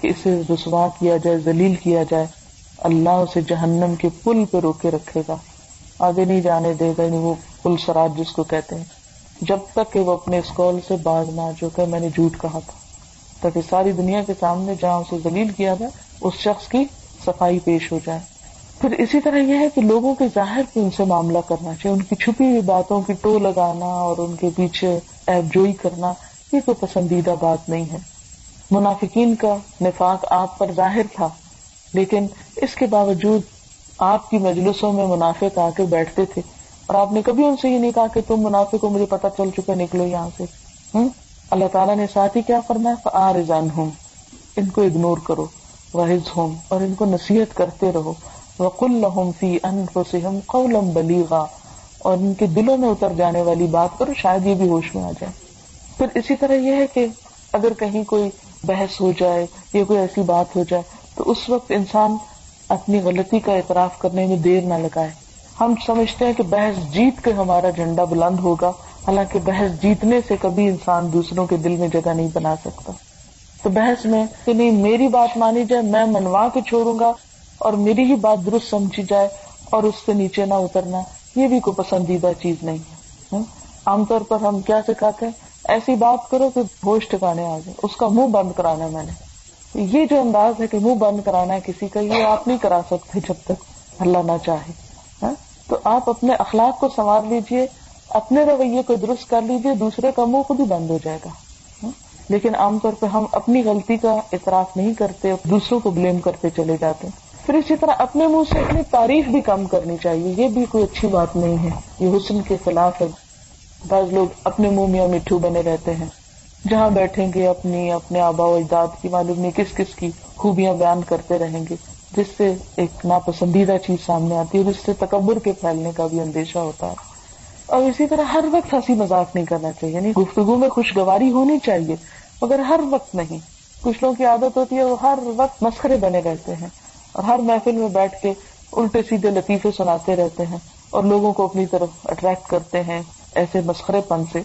[SPEAKER 1] کہ اسے رسوا کیا جائے، ذلیل کیا جائے، اللہ اسے جہنم کے پل پہ روکے رکھے گا۔ آگے نہیں جانے دے گا یعنی وہ پل سراج جس کو کہتے ہیں۔ جب تک کہ وہ اپنے اسکول سے باز نہ جو کہ میں نے جھوٹ کہا تھا۔ تاکہ ساری دنیا کے سامنے جہاں اسے ذلیل کیا جائے، اس شخص کی صفائی پیش ہو جائے۔ پھر اسی طرح یہ ہے کہ لوگوں کے ظاہر پہ ان سے معاملہ کرنا چاہیے، ان کی چھپی ہوئی باتوں کی ٹو لگانا اور ان کے پیچھے ایپ جوئی کرنا، یہ کوئی پسندیدہ بات نہیں ہے۔ منافقین کا نفاق آپ پر ظاہر تھا، لیکن اس کے باوجود آپ کی مجلسوں میں منافق آ کے بیٹھتے تھے۔ اور آپ نے کبھی ان سے یہ نہیں کہا کہ تم منافع کو مجھے پتا چل چکا نکلو یہاں سے۔ ہوں اللہ تعالیٰ نے ساتھ ہی کیا فرمایا آ رضان ہوں ان کو اگنور کرو واحد ہوں اور ان کو نصیحت کرتے رہو۔ وقل لهم في انفسهم قولا بلیغا اور ان کے دلوں میں اتر جانے والی بات کرو، شاید یہ بھی ہوش میں آ جائے۔ پھر اسی طرح یہ ہے کہ اگر کہیں کوئی بحث ہو جائے یا کوئی ایسی بات ہو جائے، تو اس وقت انسان اپنی غلطی کا اعتراف کرنے میں دیر نہ لگائے۔ ہم سمجھتے ہیں کہ بحث جیت کے ہمارا جھنڈا بلند ہوگا، حالانکہ بحث جیتنے سے کبھی انسان دوسروں کے دل میں جگہ نہیں بنا سکتا۔ تو بحث میں کہ نہیں، میری بات مانی جائے، میں منوا کے چھوڑوں گا اور میری ہی بات درست سمجھی جائے اور اس سے نیچے نہ اترنا، یہ بھی کوئی پسندیدہ چیز نہیں ہے۔ عام طور پر ہم کیا سکھاتے ہیں؟ ایسی بات کرو کہ ہوش ٹکانے آ جائے، اس کا منہ بند کرانا ہے میں نے۔ یہ جو انداز ہے کہ منہ بند کرانا ہے کسی کا، یہ آپ نہیں کرا سکتے جب تک اللہ نہ چاہے۔ ہاں؟ تو آپ اپنے اخلاق کو سنوار لیجیے، اپنے رویے کو درست کر لیجیے، دوسرے کا منہ خود ہی بند ہو جائے گا۔ ہاں؟ لیکن عام طور پہ ہم اپنی غلطی کا اعتراف نہیں کرتے، دوسروں کو بلیم کرتے چلے جاتے۔ پھر اسی طرح اپنے منہ سے اپنی تعریف بھی کم کرنی چاہیے، یہ بھی کوئی اچھی بات نہیں ہے۔ یہ حسن کے خلاف ہے۔ بعض لوگ اپنے منہ میں مٹھو بنے رہتے ہیں۔ جہاں بیٹھیں گے اپنی، اپنے آبا و اجداد کی معلوم نہیں کس کس کی خوبیاں بیان کرتے رہیں گے۔ جس سے ایک ناپسندیدہ چیز سامنے آتی ہے اور اس سے تکبر کے پھیلنے کا بھی اندیشہ ہوتا ہے۔ اور اسی طرح ہر وقت ہنسی مذاق نہیں کرنا چاہیے یعنی گفتگو میں خوشگواری ہونی چاہیے، مگر ہر وقت نہیں۔ کچھ لوگوں کی عادت ہوتی ہے، وہ ہر وقت مسخرے بنے رہتے ہیں اور ہر محفل میں بیٹھ کے الٹے سیدھے لطیفے سناتے رہتے ہیں اور لوگوں کو اپنی طرف اٹریکٹ کرتے ہیں ایسے مسخرے پن سے۔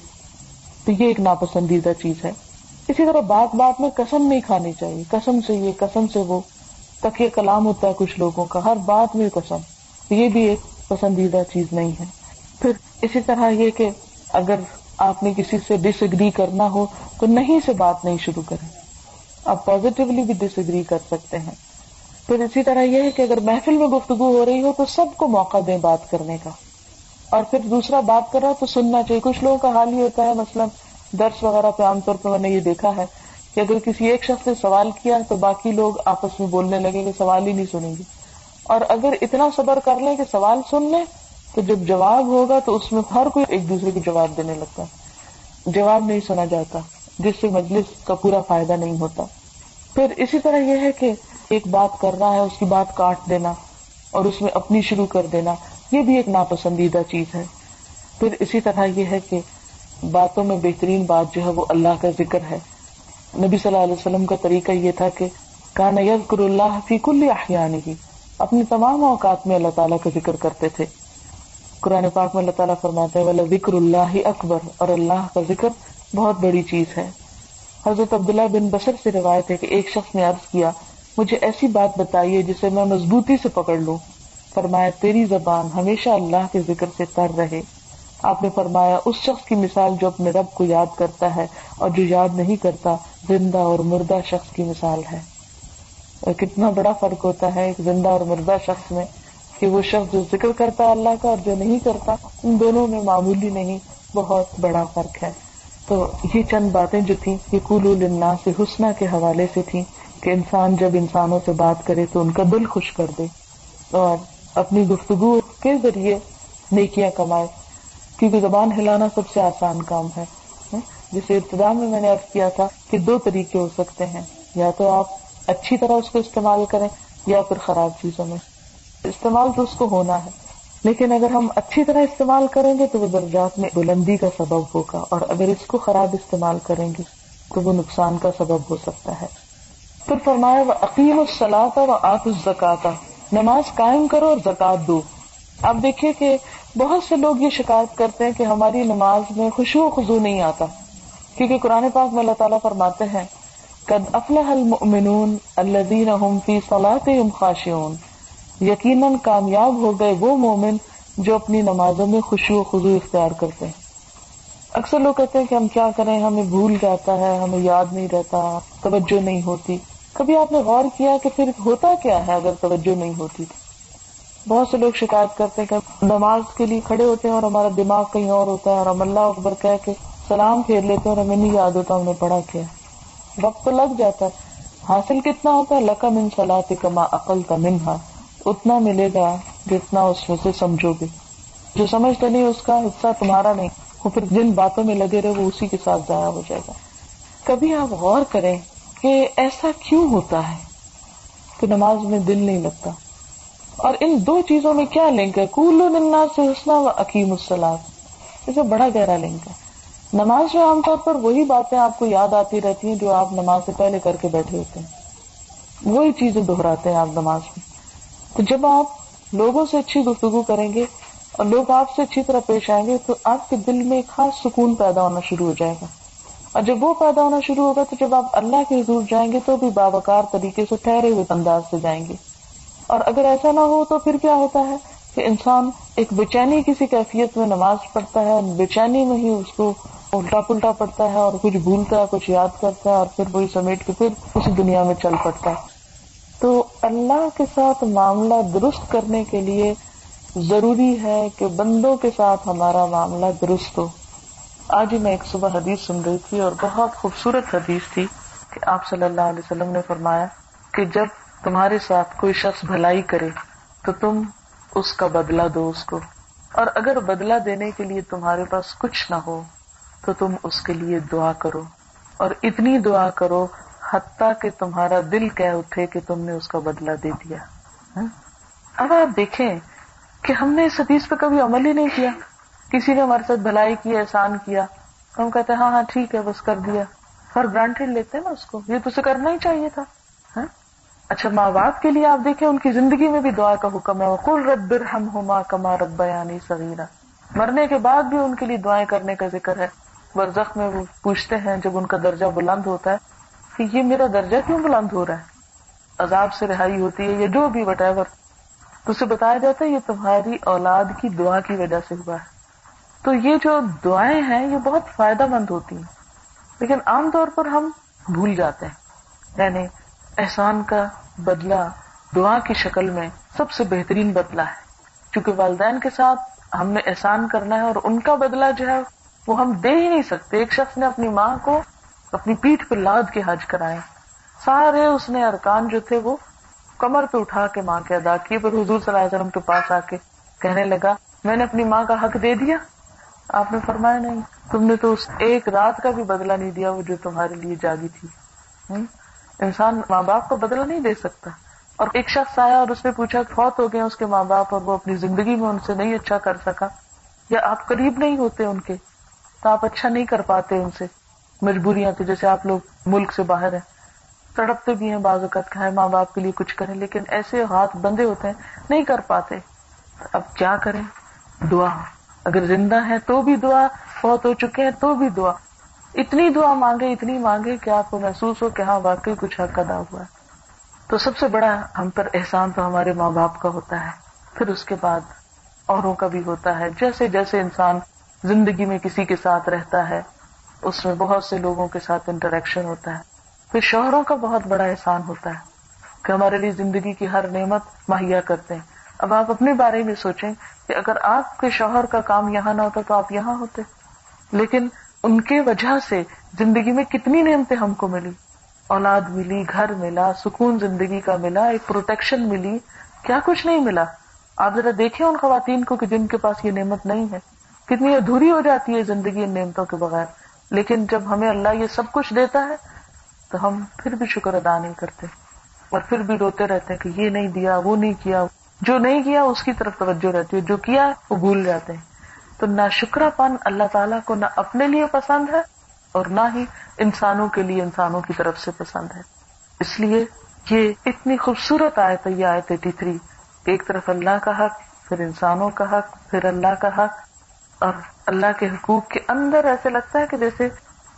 [SPEAKER 1] تو یہ ایک ناپسندیدہ چیز ہے۔ اسی طرح بات بات میں قسم نہیں کھانی چاہیے، قسم سے یہ، قسم سے وہ۔ تک یہ کلام ہوتا ہے کچھ لوگوں کا، ہر بات میں قسم، یہ بھی ایک پسندیدہ چیز نہیں ہے۔ پھر اسی طرح یہ کہ اگر آپ نے کسی سے ڈس اگری کرنا ہو تو نہیں سے بات نہیں شروع کریں۔ آپ پازیٹیولی بھی ڈس اگری کر سکتے ہیں۔ پھر اسی طرح یہ ہے کہ اگر محفل میں گفتگو ہو رہی ہو تو سب کو موقع دیں بات کرنے کا۔ اور پھر دوسرا بات کر رہا تو سننا چاہیے۔ کچھ لوگوں کا حال ہی ہوتا ہے، مثلاً درس وغیرہ پہ عام طور پہ میں نے یہ دیکھا ہے کہ اگر کسی ایک شخص نے سوال کیا تو باقی لوگ آپس میں بولنے لگے کہ سوال ہی نہیں سنیں گے۔ اور اگر اتنا صبر کر لیں کہ سوال سن لیں، تو جب جواب ہوگا تو اس میں ہر کوئی ایک دوسرے کو جواب دینے لگتا۔ ہے جواب نہیں سنا جاتا، جس سے مجلس کا پورا فائدہ نہیں ہوتا۔ پھر اسی طرح یہ ہے کہ ایک بات کر رہا ہے، اس کی بات کاٹ دینا اور اس میں اپنی شروع کر دینا، یہ بھی ایک ناپسندیدہ چیز ہے۔ پھر اسی طرح یہ ہے کہ باتوں میں بہترین بات جو ہے وہ اللہ کا ذکر ہے۔ نبی صلی اللہ علیہ وسلم کا طریقہ یہ تھا کہ کان یذکر اللہ فی کل احیان ہی اپنے تمام اوقات میں اللہ تعالیٰ کا ذکر کرتے تھے۔ قرآن پاک میں اللہ تعالیٰ فرماتے ہیں والا ذکر اللہ اکبر۔ اور اللہ کا ذکر بہت بڑی چیز ہے۔ حضرت عبداللہ بن بشر سے روایت ہے کہ ایک شخص نے عرض کیا، مجھے ایسی بات بتائیے جسے میں مضبوطی سے پکڑ لوں۔ فرمایا، تیری زبان ہمیشہ اللہ کے ذکر سے تر رہے۔ آپ نے فرمایا، اس شخص کی مثال جو اپنے رب کو یاد کرتا ہے اور جو یاد نہیں کرتا، زندہ اور مردہ شخص کی مثال ہے۔ اور کتنا بڑا فرق ہوتا ہے ایک زندہ اور مردہ شخص میں کہ وہ شخص جو ذکر کرتا ہے اللہ کا اور جو نہیں کرتا، ان دونوں میں معمولی نہیں، بہت بڑا فرق ہے۔ تو یہ چند باتیں جو تھیں، یہ کلو لنا سے حسنہ کے حوالے سے تھیں کہ انسان جب انسانوں سے بات کرے تو ان کا دل خوش کر دے اور اپنی گفتگو کے ذریعے نیکیاں کمائے۔ کیونکہ زبان ہلانا سب سے آسان کام ہے جسے ابتدا میں میں نے ارد کیا تھا کہ دو طریقے ہو سکتے ہیں، یا تو آپ اچھی طرح اس کو استعمال کریں یا پھر خراب چیزوں میں۔ استعمال تو اس کو ہونا ہے، لیکن اگر ہم اچھی طرح استعمال کریں گے تو وہ درجات میں بلندی کا سبب ہوگا، اور اگر اس کو خراب استعمال کریں گے تو وہ نقصان کا سبب ہو سکتا ہے۔ پھر فرمایا وہ عقیم الصلاح و آت الزکاتا نماز قائم کرو اور زکات دو۔ اب دیکھیے کہ بہت سے لوگ یہ شکایت کرتے ہیں کہ ہماری نماز میں خوشو و خزو نہیں آتا۔ کیونکہ قرآن پاک میں اللہ تعالیٰ فرماتے ہیں، قد افلح المؤمنون الذين هم في صلاتهم خاشعون۔ یقیناً کامیاب ہو گئے وہ مومن جو اپنی نمازوں میں خوشو و خزو اختیار کرتے ہیں۔ اکثر لوگ کہتے ہیں کہ ہم کیا کریں، ہمیں بھول جاتا ہے، ہمیں یاد نہیں رہتا، توجہ نہیں ہوتی۔ کبھی آپ نے غور کیا کہ پھر ہوتا کیا ہے اگر توجہ نہیں ہوتی تو؟ بہت سے لوگ شکایت کرتے ہیں کہ نماز کے لیے کھڑے ہوتے ہیں اور ہمارا دماغ کہیں اور ہوتا ہے اور ہم اللہ اکبر کہہ کے سلام پھیر لیتے ہیں اور ہمیں نہیں یاد ہوتا ہم نے پڑھا کیا وقت تو لگ جاتا ہے۔ حاصل کتنا ہوتا ہے؟ لکا من سلاح کما عقل کا منہا اتنا ملے گا جتنا اس میں سے سمجھو گے۔ جو سمجھتے نہیں اس کا حصہ تمہارا نہیں۔ وہ پھر جن باتوں میں لگے رہے وہ اسی کے ساتھ ضائع ہو جائے گا۔ کبھی آپ غور کریں کہ ایسا کیوں ہوتا ہے کہ نماز میں دل نہیں لگتا؟ اور ان دو چیزوں میں کیا لنک ہے؟ کولو ننا سے حسنا و عقیم السلام اسے بڑا گہرا لنک ہے۔ نماز میں عام طور پر وہی باتیں آپ کو یاد آتی رہتی ہیں جو آپ نماز سے پہلے کر کے بیٹھے ہوتے ہیں۔ وہی چیزیں دہراتے ہیں آپ نماز میں۔ تو جب آپ لوگوں سے اچھی گفتگو کریں گے اور لوگ آپ سے اچھی طرح پیش آئیں گے تو آپ کے دل میں ایک خاص سکون پیدا ہونا شروع ہو جائے گا۔ اور جب وہ پیدا ہونا شروع ہوگا تو جب آپ اللہ کے حضور جائیں گے تو بھی بابکار طریقے سے ٹھہرے ہوئے انداز سے جائیں گے۔ اور اگر ایسا نہ ہو تو پھر کیا ہوتا ہے کہ انسان ایک بےچینی کسی کیفیت میں نماز پڑھتا ہے بے چینی میں ہی اس کو الٹا پلٹا پڑتا ہے اور کچھ بھولتا ہے، کچھ یاد کرتا ہے اور پھر وہی سمیٹ کے پھر اسی دنیا میں چل پڑتا ہے۔ تو اللہ کے ساتھ معاملہ درست کرنے کے لیے ضروری ہے کہ بندوں کے ساتھ ہمارا معاملہ درست ہو۔ آج ہی میں ایک صبح حدیث سن رہی تھی اور بہت خوبصورت حدیث تھی کہ آپ صلی اللہ علیہ وسلم نے فرمایا کہ جب تمہارے ساتھ کوئی شخص بھلائی کرے تو تم اس کا بدلہ دو اس کو۔ اور اگر بدلہ دینے کے لیے تمہارے پاس کچھ نہ ہو تو تم اس کے لیے دعا کرو۔ اور اتنی دعا کرو حتیٰ کہ تمہارا دل کہہ اٹھے کہ تم نے اس کا بدلہ دے دیا۔ ہاں؟ اب آپ دیکھیں کہ ہم نے اس حدیث پہ کبھی عمل ہی نہیں کیا۔ کسی نے ہمارے ساتھ بھلائی کی، احسان کیا۔ ہم کہتے ہیں ہاں ہاں ٹھیک ہے، بس کر دیا۔ فار گرانٹیڈ لیتے نا اس کو۔ یہ تو اسے کرنا ہی چاہیے تھا۔ ہاں؟ اچھا ماں باپ کے لیے آپ دیکھیں، ان کی زندگی میں بھی دعا کا حکم ہے کل رب ہم ہوما کما رب یعنی سغیرہ مرنے کے بعد بھی ان کے لیے دعائیں کرنے کا ذکر ہے۔ برزخ میں وہ پوچھتے ہیں، جب ان کا درجہ بلند ہوتا ہے، کہ یہ میرا درجہ کیوں بلند ہو رہا ہے؟ عذاب سے رہائی ہوتی ہے یا جو بھی وٹ ایور تو اسے بتایا جاتا ہے، یہ تمہاری اولاد کی دعا کی وجہ سے ہوا ہے۔ تو یہ جو دعائیں ہیں، یہ بہت فائدہ مند ہوتی ہیں۔ لیکن عام طور پر ہم بھول جاتے ہیں۔ یعنی احسان کا بدلہ دعا کی شکل میں سب سے بہترین بدلہ ہے۔ کیونکہ والدین کے ساتھ ہم نے احسان کرنا ہے اور ان کا بدلہ جو ہے وہ ہم دے ہی نہیں سکتے۔ ایک شخص نے اپنی ماں کو اپنی پیٹھ پہ لاد کے حج کرائے۔ سارے اس نے ارکان جو تھے وہ کمر پہ اٹھا کے ماں کے ادا کیے پر حضور صلی اللہ علیہ وسلم کے پاس آ کے کہنے لگا، میں نے اپنی ماں کا حق دے دیا۔ آپ نے فرمایا نہیں، تم نے تو اس ایک رات کا بھی بدلہ نہیں دیا وہ جو تمہارے لیے جاگی تھی۔ انسان ماں باپ کا بدلہ نہیں دے سکتا۔ اور ایک شخص آیا اور اس نے پوچھا، فوت ہو گئے اس کے ماں باپ اور وہ اپنی زندگی میں ان سے نہیں اچھا کر سکا۔ یا آپ قریب نہیں ہوتے ان کے، تو آپ اچھا نہیں کر پاتے ان سے۔ مجبوریاں تو جیسے آپ لوگ ملک سے باہر ہیں۔ تڑپتے بھی ہیں بعض اوقات کھائے ماں باپ کے لیے کچھ کریں، لیکن ایسے ہاتھ بندے ہوتے ہیں، نہیں کر پاتے۔ اب کیا کریں؟ دعا۔ اگر زندہ ہے تو بھی دعا بہت ہو چکے ہیں تو بھی دعا۔ اتنی دعا مانگے، اتنی مانگے کہ آپ کو محسوس ہو کہ ہاں واقعی کچھ حق ادا ہوا ہے۔ تو سب سے بڑا ہم پر احسان تو ہمارے ماں باپ کا ہوتا ہے۔ پھر اس کے بعد اوروں کا بھی ہوتا ہے۔ جیسے جیسے انسان زندگی میں کسی کے ساتھ رہتا ہے، اس میں بہت سے لوگوں کے ساتھ انٹریکشن ہوتا ہے۔ پھر شوہروں کا بہت بڑا احسان ہوتا ہے کہ ہمارے لیے زندگی کی ہر نعمت مہیا کرتے ہیں۔ اب آپ اپنے بارے میں سوچیں کہ اگر آپ کے شوہر کا کام یہاں نہ ہوتا تو آپ یہاں ہوتے۔ لیکن ان کے وجہ سے زندگی میں کتنی نعمتیں ہم کو ملی۔ اولاد ملی، گھر ملا، سکون زندگی کا ملا، ایک پروٹیکشن ملی۔ کیا کچھ نہیں ملا؟ آپ ذرا دیکھیں ان خواتین کو کہ جن کے پاس یہ نعمت نہیں ہے۔ کتنی ادھوری ہو جاتی ہے زندگی ان نعمتوں کے بغیر۔ لیکن جب ہمیں اللہ یہ سب کچھ دیتا ہے، تو ہم پھر بھی شکر ادا نہیں کرتے۔ اور پھر بھی روتے رہتے ہیں کہ یہ نہیں دیا، وہ نہیں کیا۔ جو نہیں کیا، اس کی طرف توجہ رہتی ہے۔ جو کیا، وہ بھول جاتے ہیں۔ تو نہ شکرا پن اللہ تعالیٰ کو نہ اپنے لیے پسند ہے اور نہ ہی انسانوں کے لیے انسانوں کی طرف سے پسند ہے۔ اس لیے یہ اتنی خوبصورت آئے تو یہ آئے ایٹی تھری ایک طرف اللہ کا حق، پھر انسانوں کا حق، پھر اللہ کا حق۔ اور اللہ کے حقوق کے اندر ایسے لگتا ہے کہ جیسے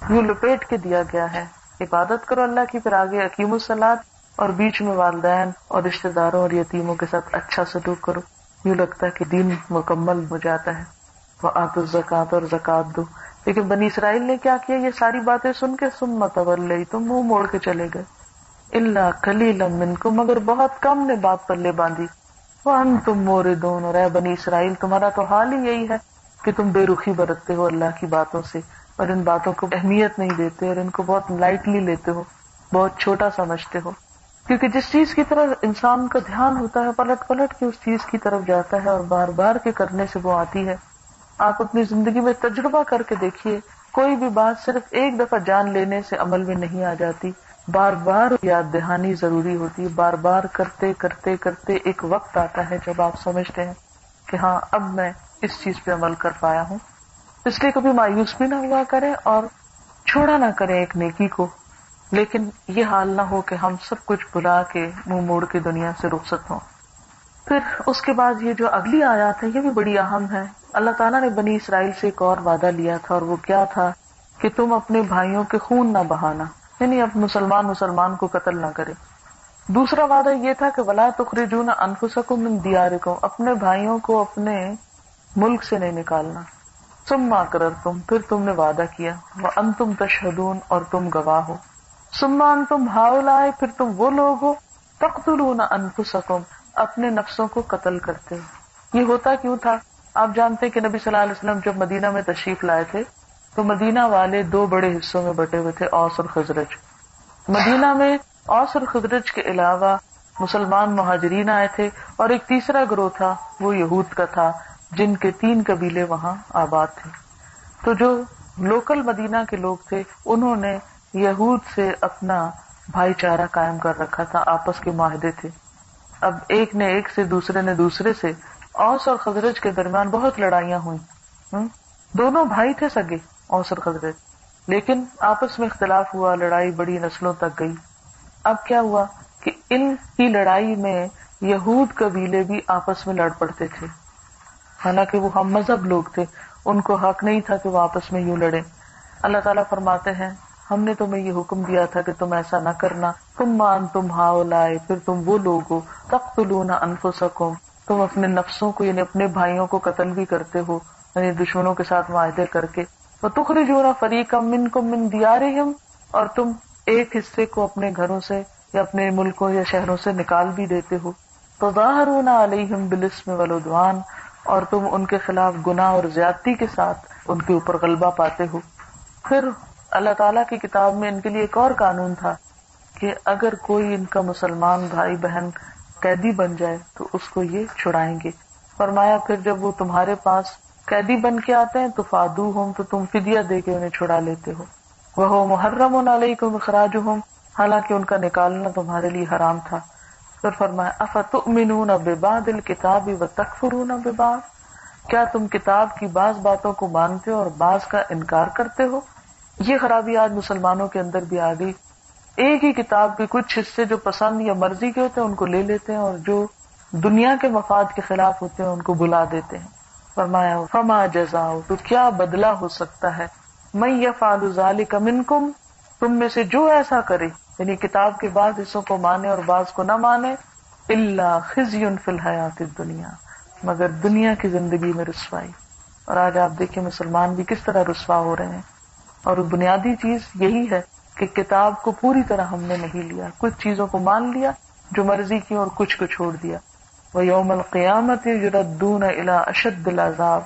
[SPEAKER 1] یوں لپیٹ کے دیا گیا ہے۔ عبادت کرو اللہ کی، پھر آگے عقیم السلاد اور بیچ میں والدین اور رشتے داروں اور یتیموں کے ساتھ اچھا سلوک کرو۔ یوں لگتا ہے کہ دین مکمل ہو جاتا ہے۔ وہ آت الزکات اور زکات دو۔ لیکن بنی اسرائیل نے کیا کیا؟ یہ ساری باتیں سن کے سم متول تو منہ موڑ کے چلے گئے۔ اللہ کلی لمن کو مگر بہت کم نے بات پلے باندھی۔ وہ ان تم مورے دون اور اے بنی اسرائیل، تمہارا تو حال ہی یہی ہے کہ تم بے رخی برتتے ہو اللہ کی باتوں سے۔ اور ان باتوں کو اہمیت نہیں دیتے اور ان کو بہت لائٹلی لیتے ہو، بہت چھوٹا سمجھتے ہو۔ کیونکہ جس چیز کی طرف انسان کا دھیان ہوتا ہے، پلٹ پلٹ کے اس چیز کی طرف جاتا ہے اور بار بار کے کرنے سے وہ آتی ہے۔ آپ اپنی زندگی میں تجربہ کر کے دیکھیے، کوئی بھی بات صرف ایک دفعہ جان لینے سے عمل میں نہیں آ جاتی۔ بار بار یاد دہانی ضروری ہوتی ہے۔ بار بار کرتے کرتے کرتے ایک وقت آتا ہے جب آپ سمجھتے ہیں کہ ہاں اب میں اس چیز پہ عمل کر پایا ہوں۔ اس لیے کبھی مایوس بھی نہ ہوا کرے اور چھوڑا نہ کرے ایک نیکی کو۔ لیکن یہ حال نہ ہو کہ ہم سب کچھ بلا کے منہ موڑ کے دنیا سے رخصت ہوں۔ پھر اس کے بعد یہ جو اگلی آیات ہے، یہ بھی بڑی اہم ہے۔ اللہ تعالیٰ نے بنی اسرائیل سے ایک اور وعدہ لیا تھا اور وہ کیا تھا کہ تم اپنے بھائیوں کے خون نہ بہانا یعنی اب مسلمان مسلمان کو قتل نہ کرے۔ دوسرا وعدہ یہ تھا کہ ولا تخرجون انفسکم من دیارکم اپنے بھائیوں کو اپنے ملک سے نہیں نکالنا۔ تم ماں کرر تم پھر تم نے وعدہ کیا وہ ان تم تشہدون اور تم گواہ ہو۔ سما ان تم ہاؤ لائے پھر تم وہ لوگ ہو۔ تختلون انفسکم اپنے نفسوں کو قتل کرتے یہ ہوتا کیوں تھا؟ آپ جانتے کہ نبی صلی اللہ علیہ وسلم جب مدینہ میں تشریف لائے تھے، تو مدینہ والے دو بڑے حصوں میں بٹے ہوئے تھے، اوس اور خزرج مدینہ میں اوس اور خزرج کے علاوہ مسلمان مہاجرین آئے تھے اور ایک تیسرا گروہ تھا، وہ یہود کا تھا، جن کے تین قبیلے وہاں آباد تھے۔ تو جو لوکل مدینہ کے لوگ تھے، انہوں نے یہود سے اپنا بھائی چارہ قائم کر رکھا تھا، آپس کے معاہدے تھے۔ اب ایک نے ایک سے دوسرے نے دوسرے سے اوس اور خزرج کے درمیان بہت لڑائیاں ہوئی دونوں بھائی تھے سگے، اوس اور خزرج لیکن آپس میں اختلاف ہوا، لڑائی بڑی نسلوں تک گئی۔ اب کیا ہوا کہ ان کی لڑائی میں یہود قبیلے بھی آپس میں لڑ پڑتے تھے۔ حالانکہ وہ ہم مذہب لوگ تھے، ان کو حق نہیں تھا کہ وہ آپس میں یوں لڑے اللہ تعالیٰ فرماتے ہیں ہم نے تمہیں یہ حکم دیا تھا کہ تم ایسا نہ کرنا۔ تم مان تم ہاؤ لائے پھر تم وہ لوگ ہو تخت لونا انفو تم اپنے نفسوں کو یعنی اپنے بھائیوں کو قتل بھی کرتے ہو یعنی دشمنوں کے ساتھ معاہدے کر کے۔ وہ تخری جو فریق من کو من دیا اور تم ایک حصے کو اپنے گھروں سے یا اپنے ملکوں یا شہروں سے نکال بھی دیتے ہو۔ تو ظاہر علیہم بلسم ولودوان اور تم ان کے خلاف گنا اور زیادتی کے ساتھ ان کے اوپر غلبہ پاتے ہو۔ پھر اللہ تعالیٰ کی کتاب میں ان کے لیے ایک اور قانون تھا کہ اگر کوئی ان کا مسلمان بھائی بہن قیدی بن جائے تو اس کو یہ چھڑائیں گے۔ فرمایا، پھر جب وہ تمہارے پاس قیدی بن کے آتے ہیں تو فادو ہوں تو تم فدیا دے کے انہیں چھڑا لیتے ہو۔ وہ محرم علیہ کو مخراج ہوں حالانکہ ان کا نکالنا تمہارے لیے حرام تھا۔ پھر فرمایا افت امنون باد الکتاب و تکفرون بباد کیا تم کتاب کی بعض باتوں کو مانتے ہو اور بعض کا انکار کرتے ہو؟ یہ خرابی آج مسلمانوں کے اندر بھی آ گئی۔ ایک ہی کتاب کے کچھ حصے جو پسند یا مرضی کے ہوتے ہیں، ان کو لے لیتے ہیں اور جو دنیا کے مفاد کے خلاف ہوتے ہیں، ان کو بلا دیتے ہیں۔ فرمایا فما جزا تو کیا بدلا ہو سکتا ہے؟ میں یا فالوزال کمن کم تم میں سے جو ایسا کرے یعنی کتاب کے بعض حصوں کو مانے اور بعض کو نہ مانے اللہ خزی فی الحیات دنیا مگر دنیا کی زندگی میں رسوائی۔ اور آج آپ دیکھیں مسلمان بھی کس طرح رسوا ہو رہے ہیں۔ اور بنیادی چیز یہی ہے کہ کتاب کو پوری طرح ہم نے نہیں لیا۔ کچھ چیزوں کو مان لیا جو مرضی کی اور کچھ کو چھوڑ دیا۔ وہ یوم القیامت یردون الا اشد العذاب۔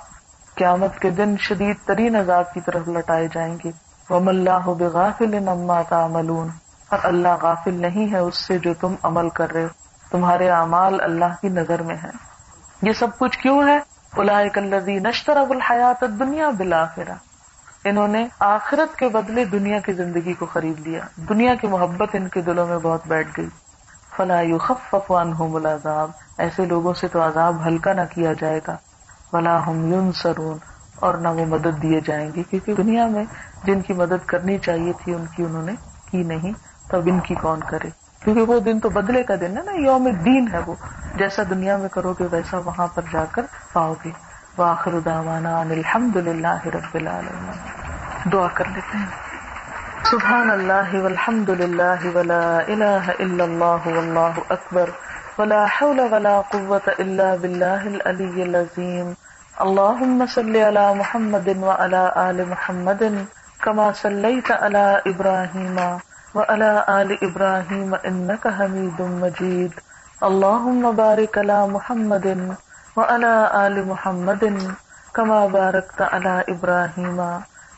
[SPEAKER 1] قیامت کے دن شدید ترین عذاب کی طرف لٹائے جائیں گے۔ وم اللہ بغافل نما تعملون۔ اور اللہ غافل نہیں ہے اس سے جو تم عمل کر رہے ہو۔ تمہارے اعمال اللہ کی نظر میں ہے یہ سب کچھ کیوں ہے؟ الذی نشتر اب الحیات دنیا بلا انہوں نے آخرت کے بدلے دنیا کی زندگی کو خرید لیا۔ دنیا کی محبت ان کے دلوں میں بہت بیٹھ گئی۔ فلاح خف عنہم العذاب۔ ایسے لوگوں سے تو عذاب ہلکا نہ کیا جائے گا۔ فلاح ہم سرون اور نہ وہ مدد دیے جائیں گے۔ کیونکہ دنیا میں جن کی مدد کرنی چاہیے تھی، ان کی انہوں نے کی نہیں۔ تب ان کی کون کرے؟ کیونکہ وہ دن تو بدلے کا دن ہے نا، یوم دین ہے وہ۔ جیسا دنیا میں کرو گے، ویسا وہاں پر جا کر پاؤ گے۔ واخر دعوانا الحمد للہ رب العالمین۔ دعا کر لیتے ہیں۔ سبحان اللہ والحمد للہ ولا الہ الا اللہ واللہ اکبر۔ ولا حول ولا قوة الا باللہ العلی العظیم۔ اللہم صلی علی محمد وعلى آل محمد کما صلیت علی ابراہیم وعلى آل إبراهيم إنك حميد مجيد اللهم بارك على محمد وعلى آل محمد كما باركت على إبراهيم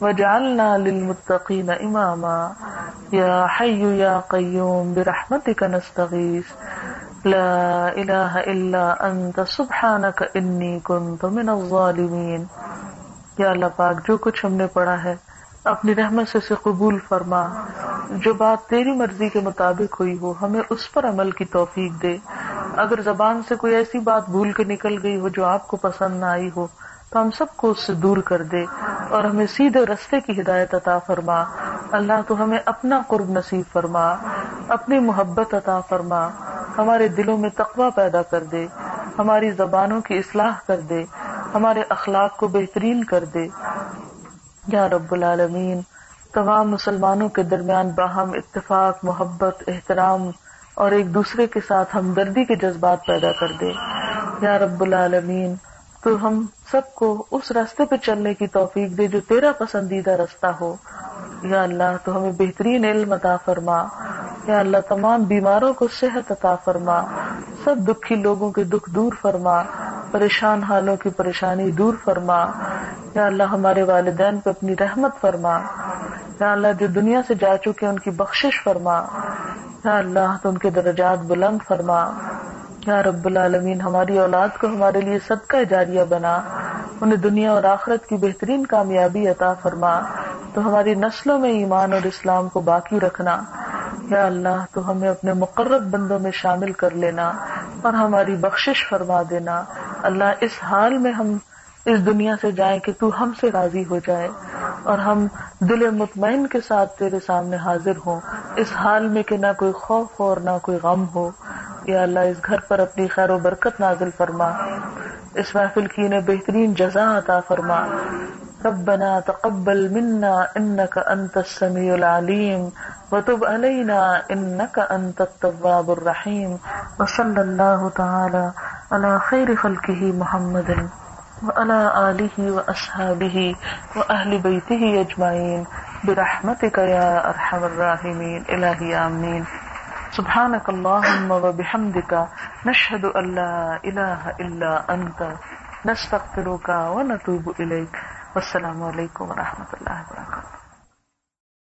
[SPEAKER 1] واجعلنا للمتقين إماما. يا حي يا قيوم، برحمتك نستغيث. لا إله إلا أنت، سبحانك إني كنت من الظالمين. یا اللہ پاک، جو کچھ ہم نے پڑھا ہے، اپنی رحمت سے اسے قبول فرما. جو بات تیری مرضی کے مطابق ہوئی ہو، ہمیں اس پر عمل کی توفیق دے. اگر زبان سے کوئی ایسی بات بھول کے نکل گئی ہو جو آپ کو پسند نہ آئی ہو تو ہم سب کو اس سے دور کر دے اور ہمیں سیدھے رستے کی ہدایت عطا فرما۔ اللہ تو ہمیں اپنا قرب نصیب فرما، اپنی محبت عطا فرما۔ ہمارے دلوں میں تقوی پیدا کر دے، ہماری زبانوں کی اصلاح کر دے، ہمارے اخلاق کو بہترین کر دے۔ یا رب العالمین، تمام مسلمانوں کے درمیان باہم اتفاق، محبت، احترام اور ایک دوسرے کے ساتھ ہمدردی کے جذبات پیدا کر دے۔ یا رب العالمین تو ہم سب کو اس راستے پہ چلنے کی توفیق دے جو تیرا پسندیدہ رستہ ہو۔ یا اللہ تو ہمیں بہترین علم عطا فرما۔ یا اللہ تمام بیماروں کو صحت عطا فرما۔ سب دکھی لوگوں کے دکھ دور فرما۔ پریشان حالوں کی پریشانی دور فرما۔ یا اللہ ہمارے والدین پہ اپنی رحمت فرما۔ یا اللہ جو دنیا سے جا چکے ان کی بخشش فرما۔ یا اللہ تو ان کے درجات بلند فرما۔ یا رب العالمین، ہماری اولاد کو ہمارے لیے صدقہ جاریہ بنا، انہیں دنیا اور آخرت کی بہترین کامیابی عطا فرما، تو ہماری نسلوں میں ایمان اور اسلام کو باقی رکھنا۔ یا اللہ، تو ہمیں اپنے مقرب بندوں میں شامل کر لینا اور ہماری بخشش فرما دینا۔ اللہ، اس حال میں ہم اس دنیا سے جائیں کہ تو ہم سے راضی ہو جائے اور ہم دل مطمئن کے ساتھ تیرے سامنے حاضر ہوں۔ اس حال میں کہ نہ کوئی خوف ہو اور نہ کوئی غم ہو۔ یا اللہ اس گھر پر اپنی خیر و برکت نازل فرما۔ اس محفل کی انہیں بہترین جزا عطا فرما۔ ربنا تقبل منا انك انت السميع العليم وتب علينا انك انت التواب الرحيم وصلى الله تعالى على خير خلقه محمد وعلى آله وأصحابه وأهل بيته أجمعين برحمتك يا أرحم الراحمين إلهي آمين سبحانك اللهم وبحمدك نشهد أن لا إله إلا أنت نستغفرك ونتوب إليك والسلام عليكم ورحمة الله وبركاته